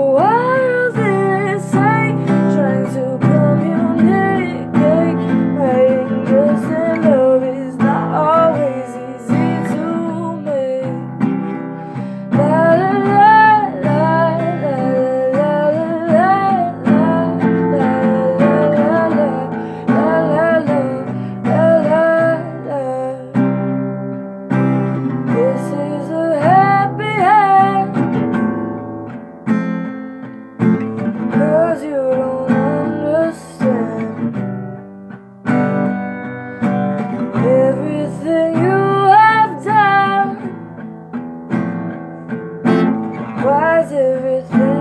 Oh, everything